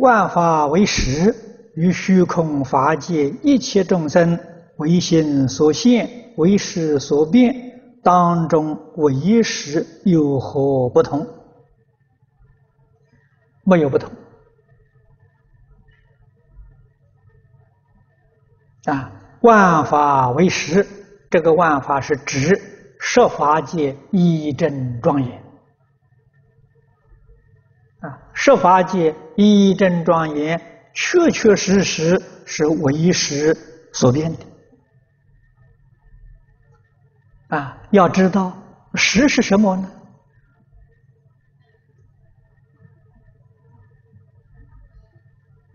万法唯识，于虚空法界一切众生为心所现，为识所变，当中唯识有何不同？没有不同。啊，万法唯识，这个万法是指十法界一真庄严。设，法界一真庄严，确确实实是唯识所变的。啊，要知道识是什么呢？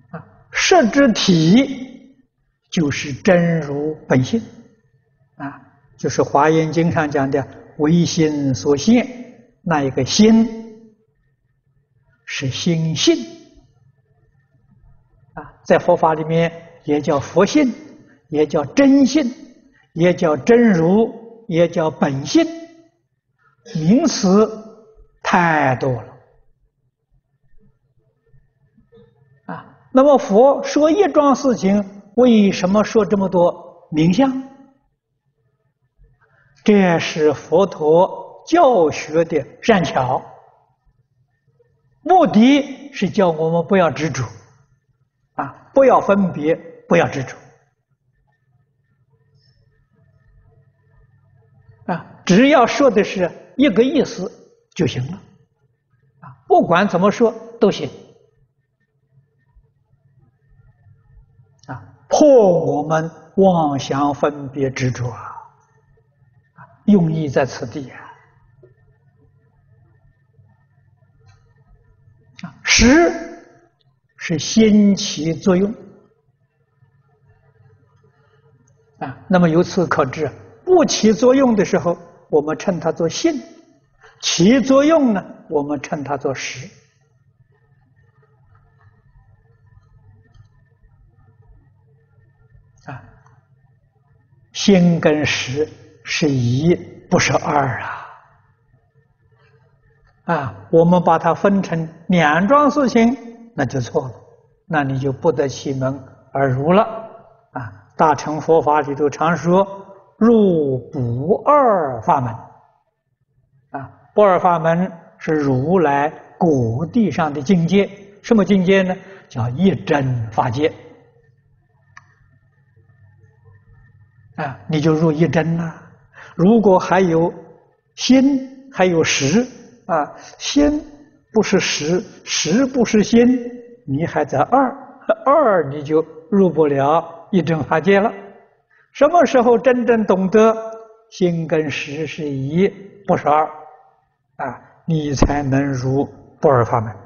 啊，识之体就是真如本性，啊，就是《华严经》上讲的唯心所现那一个心。是心性啊，在佛法里面也叫佛性，也叫真性，也叫真如，也叫本性，名词太多了啊。那么佛说一桩事情，为什么说这么多名相？这是佛陀教学的善巧。目的是叫我们不要执着，啊，不要分别，不要执着，啊，只要说的是一个意思就行了，啊，不管怎么说都行，啊，破我们妄想分别执着啊，用意在此地啊。实是心起作用啊，那么由此可知，不起作用的时候，我们称它做性；起作用呢，我们称它做实。啊，心跟实是一，不是二啊。啊，我们把它分成两桩事情，那就错了，那你就不得其门而入了。啊，大乘佛法里头常说入不二法门。啊，不二法门是如来果地上的境界，什么境界呢？叫一真法界。啊，你就入一真了。如果还有心，还有识。啊，心不是实，实不是心，你还在二，二你就入不了一真法界了。什么时候真正懂得心跟实是一，不是二，啊，你才能入不二法门。